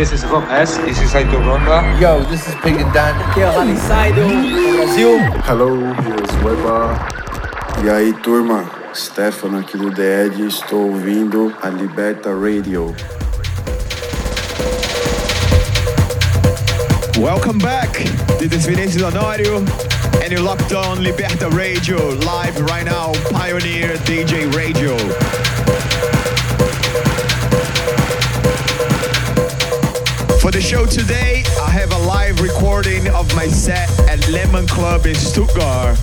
This is Rob S. This is Aito Ronda. Yo, this is Big and Dan. Aqui é o Rally Saido, Brasil. Hello, here's Weba. E aí, turma? Stefano aqui do The Edge. Estou ouvindo a Liberta Radio. Welcome back. This is Vinicius Honório, and you're locked on Liberta Radio, live right now, Pioneer DJ Radio. For the show today, I have a live recording of my set at Lehmann Club in Stuttgart.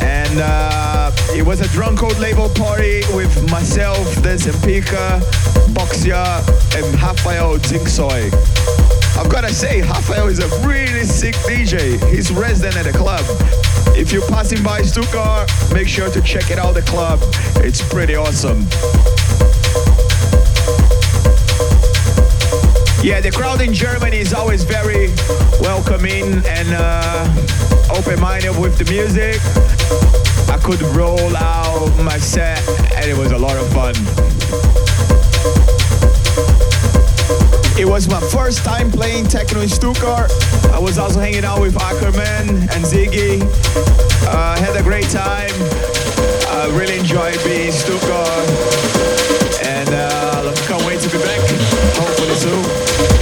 And uh, it was a Drumcode label party with myself, Des Pika, Boxia, and Rafael Zinksoy. I've gotta say, Rafael is a really sick DJ. He's resident at the club. If you're passing by Stuttgart, make sure to check it out the club. It's pretty awesome. Yeah, the crowd in Germany is always very welcoming and uh, open-minded with the music. I could roll out my set and it was a lot of fun. It was my first time playing techno in Stuttgart. I was also hanging out with Ackerman and Ziggy. Uh, had a great time. I really enjoyed being in Stuttgart. And uh, can't wait to be back. Hopefully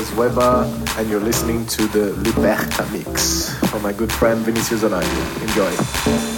is Weber, and you're listening to the Liberta Mix from my good friend Vinicius Honório. Enjoy.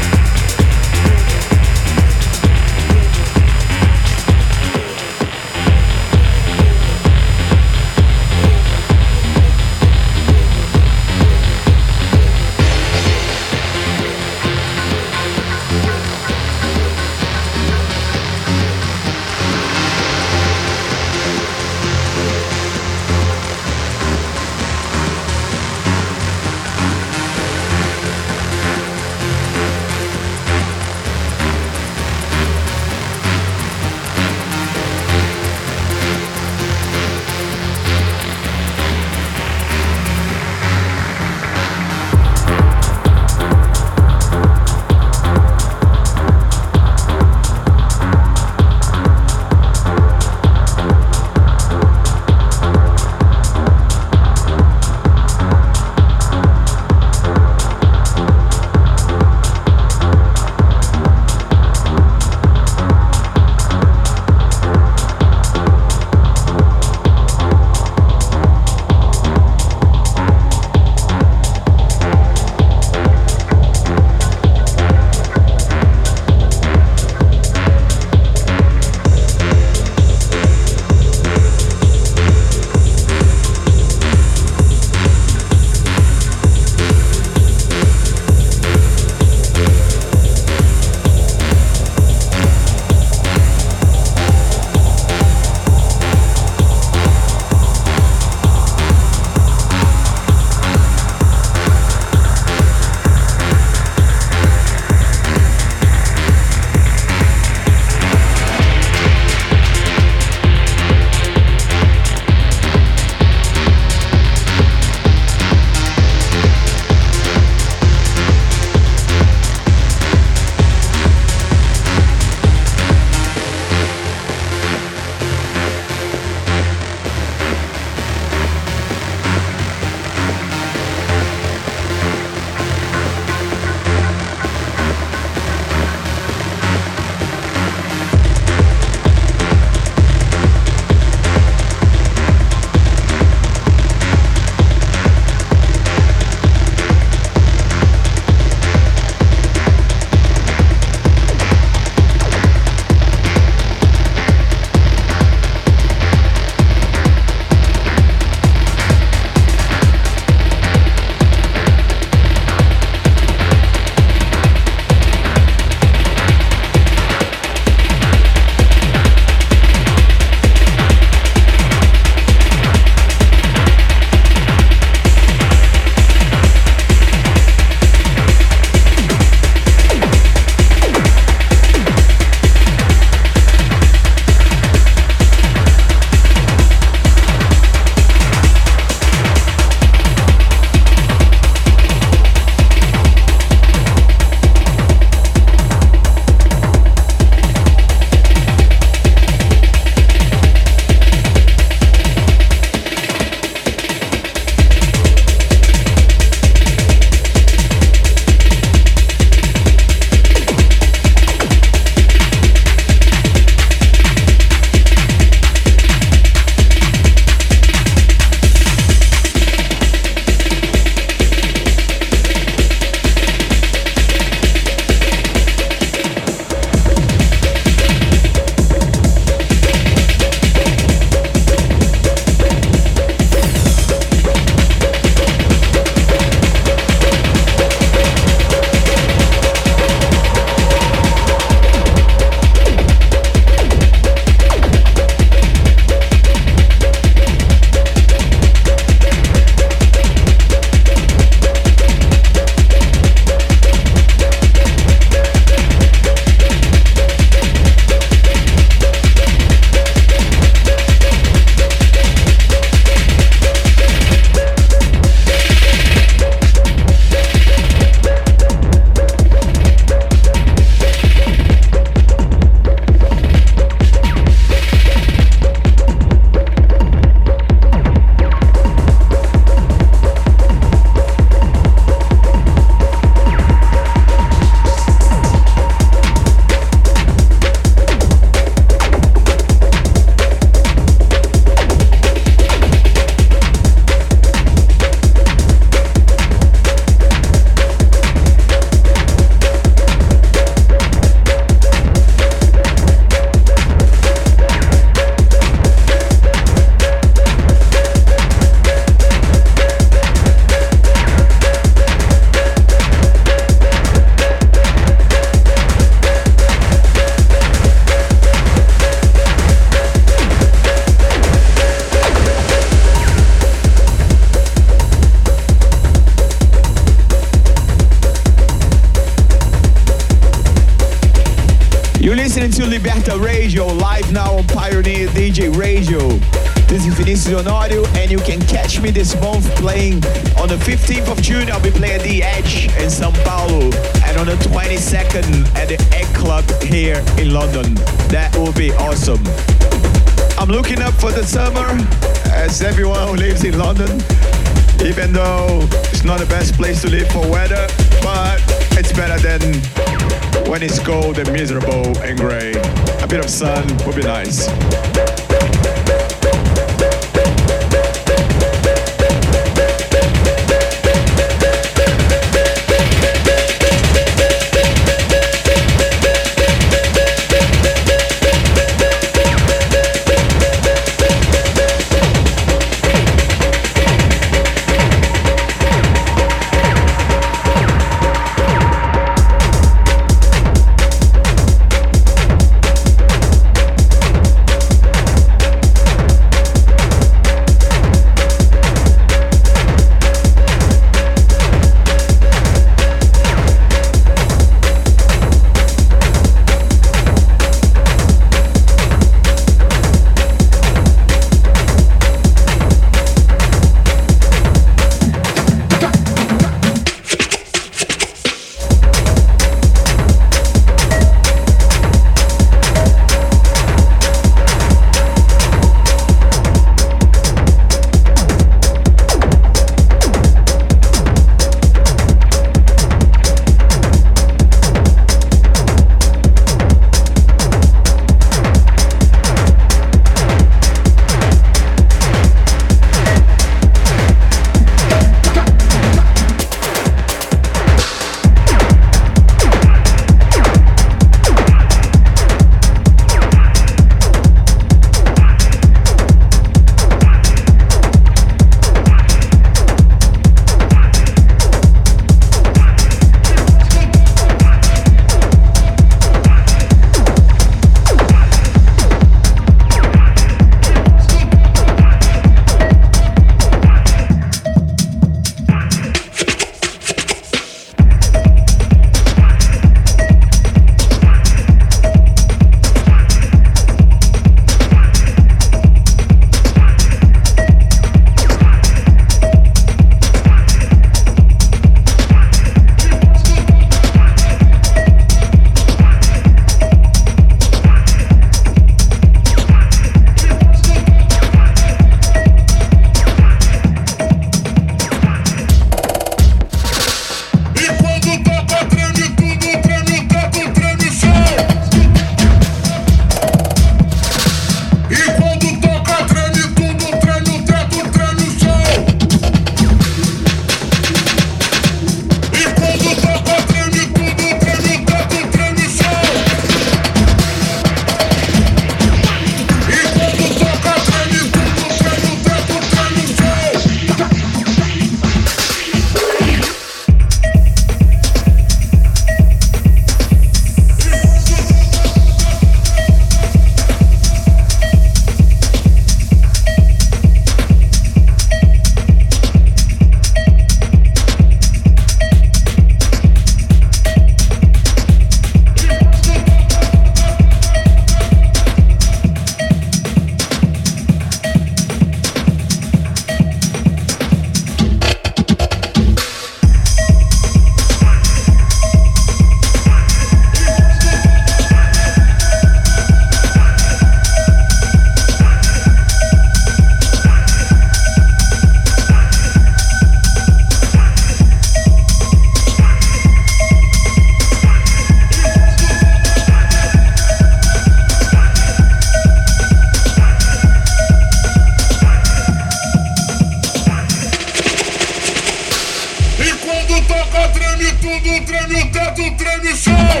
treme tanto, treme show.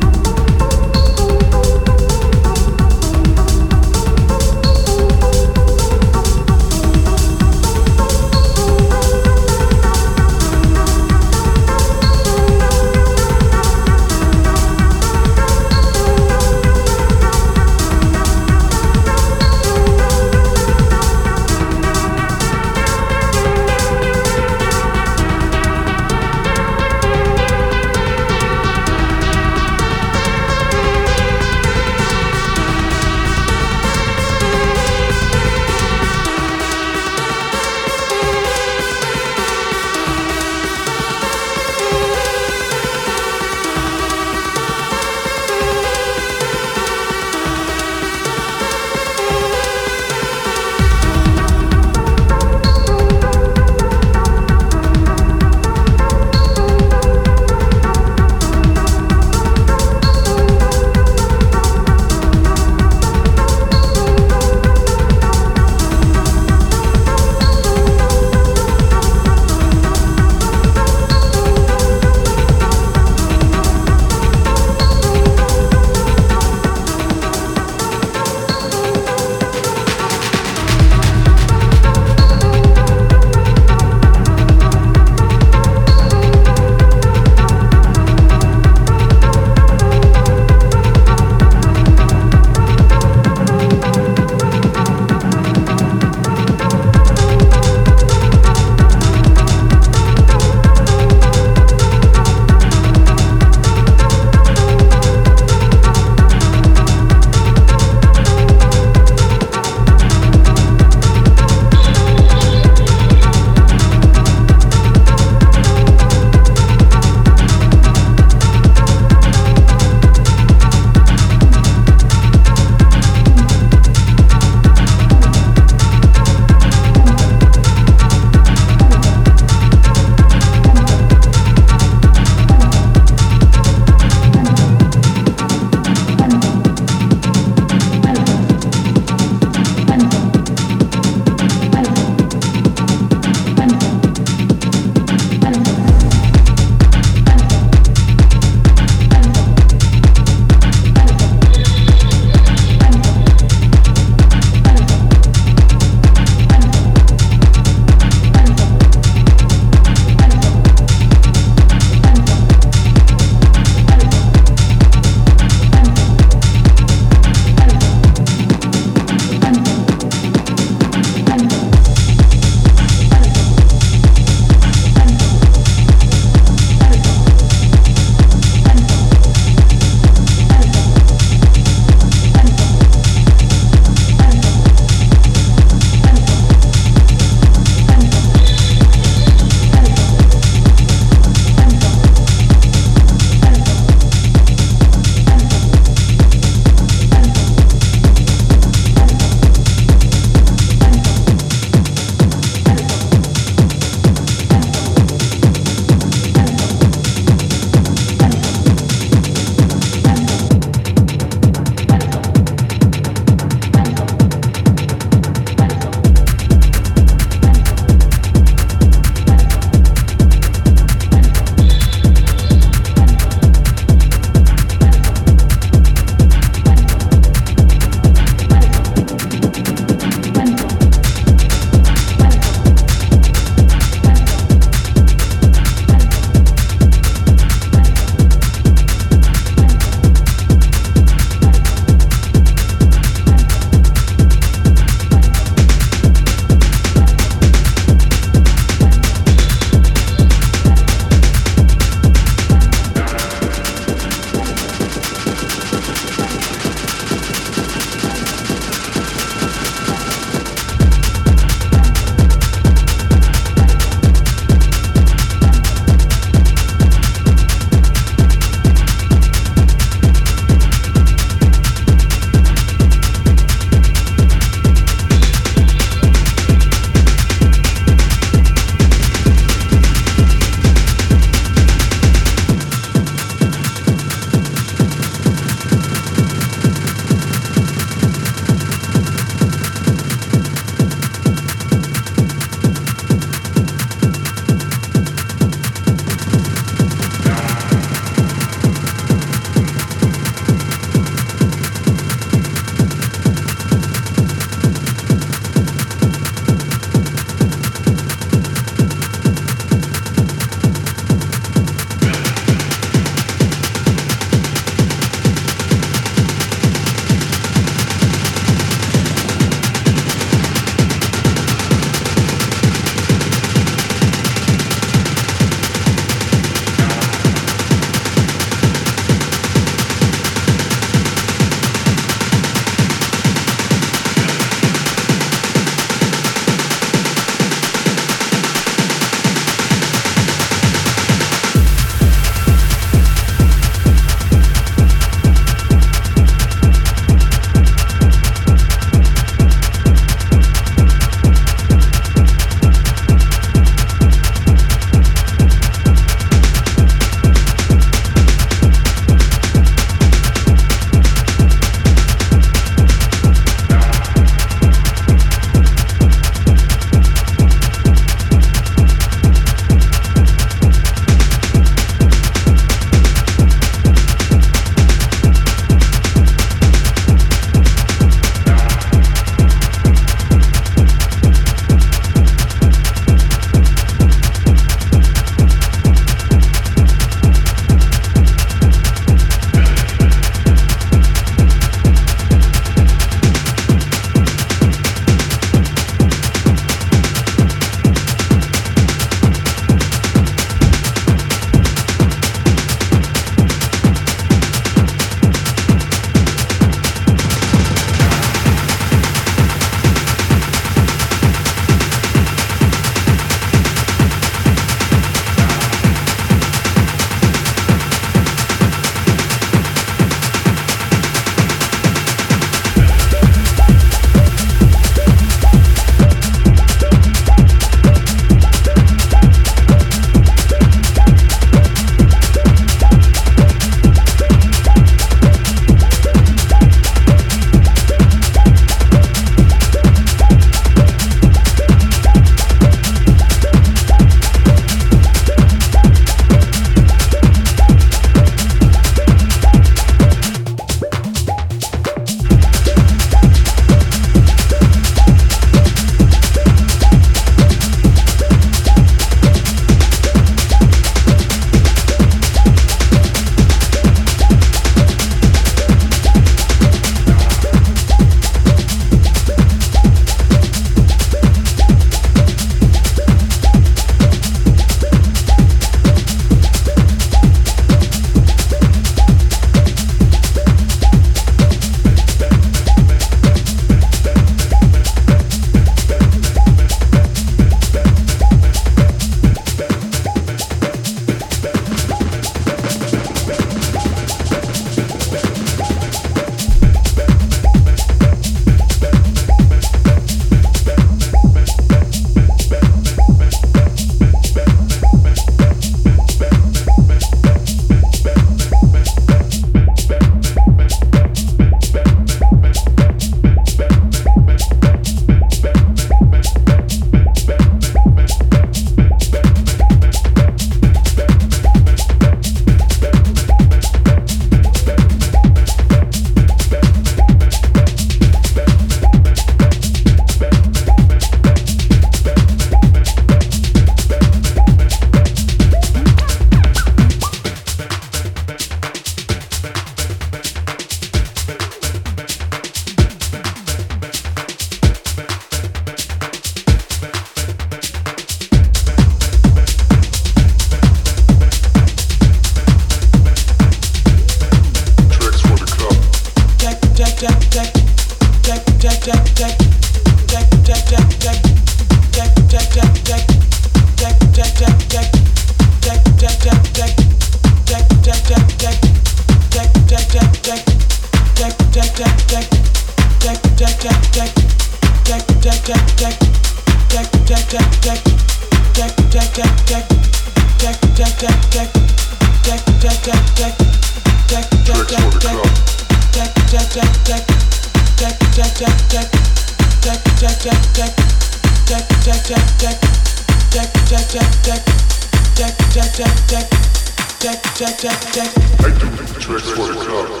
I do tricks for the club.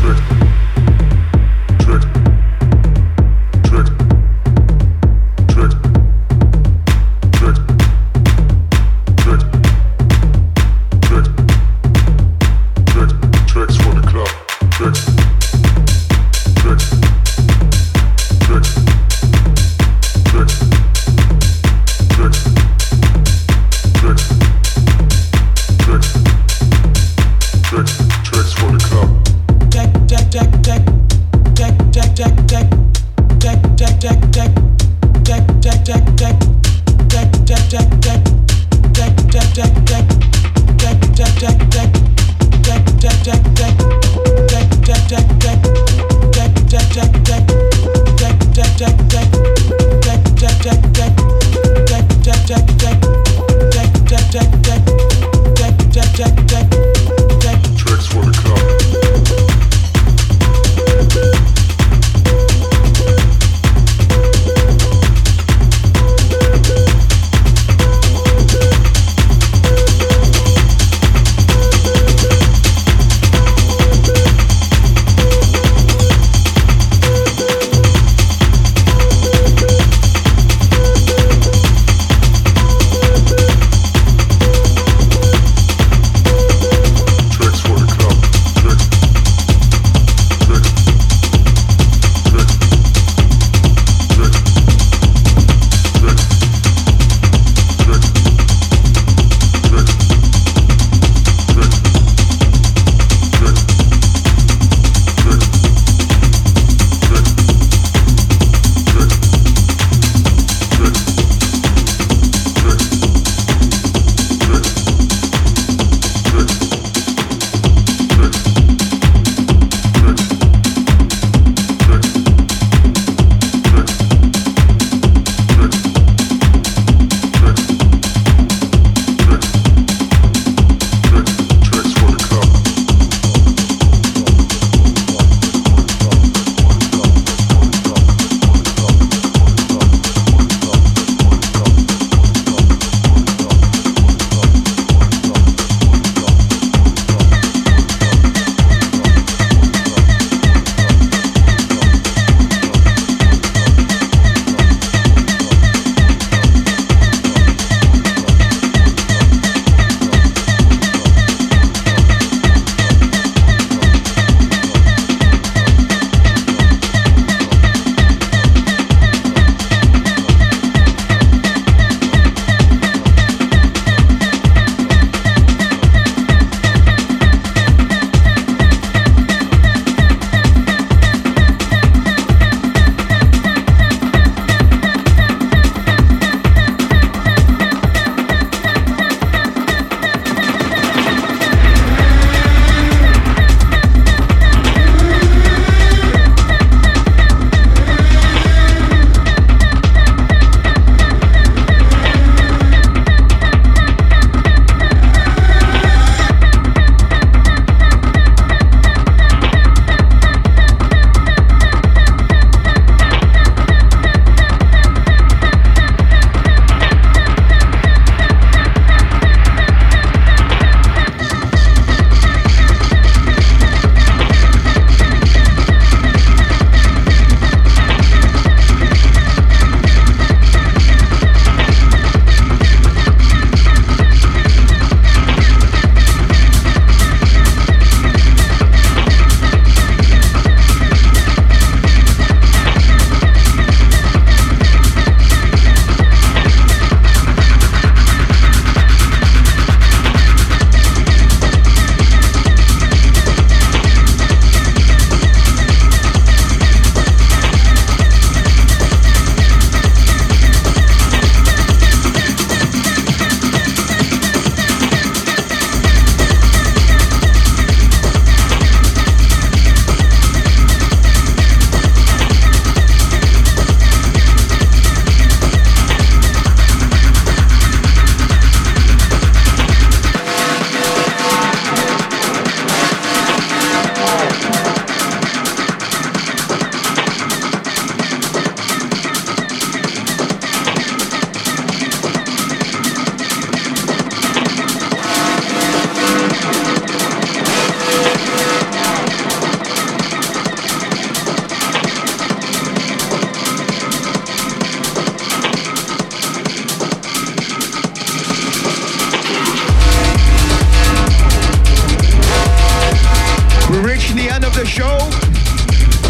Trick.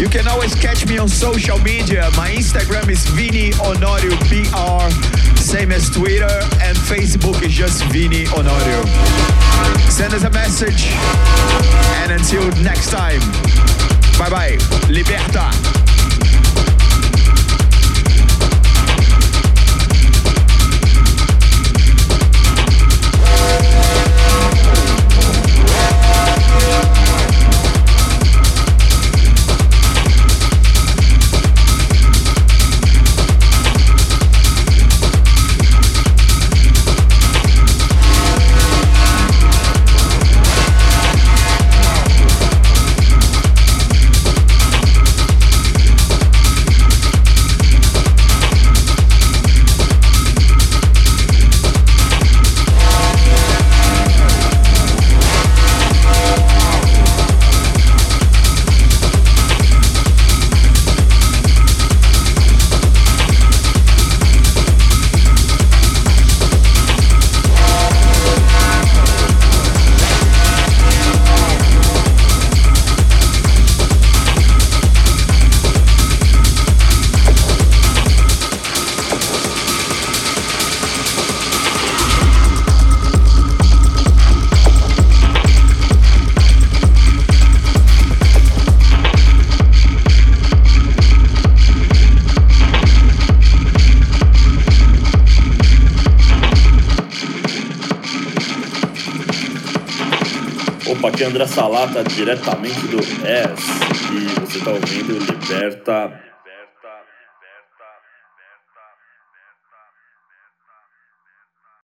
You can always catch me on social media. My Instagram is Vini Honorio PR, same as Twitter, and Facebook is just Vini Honorio. Send us a message, and until next time, bye bye. Liberta. André Salata diretamente do S. E você está ouvindo Liberta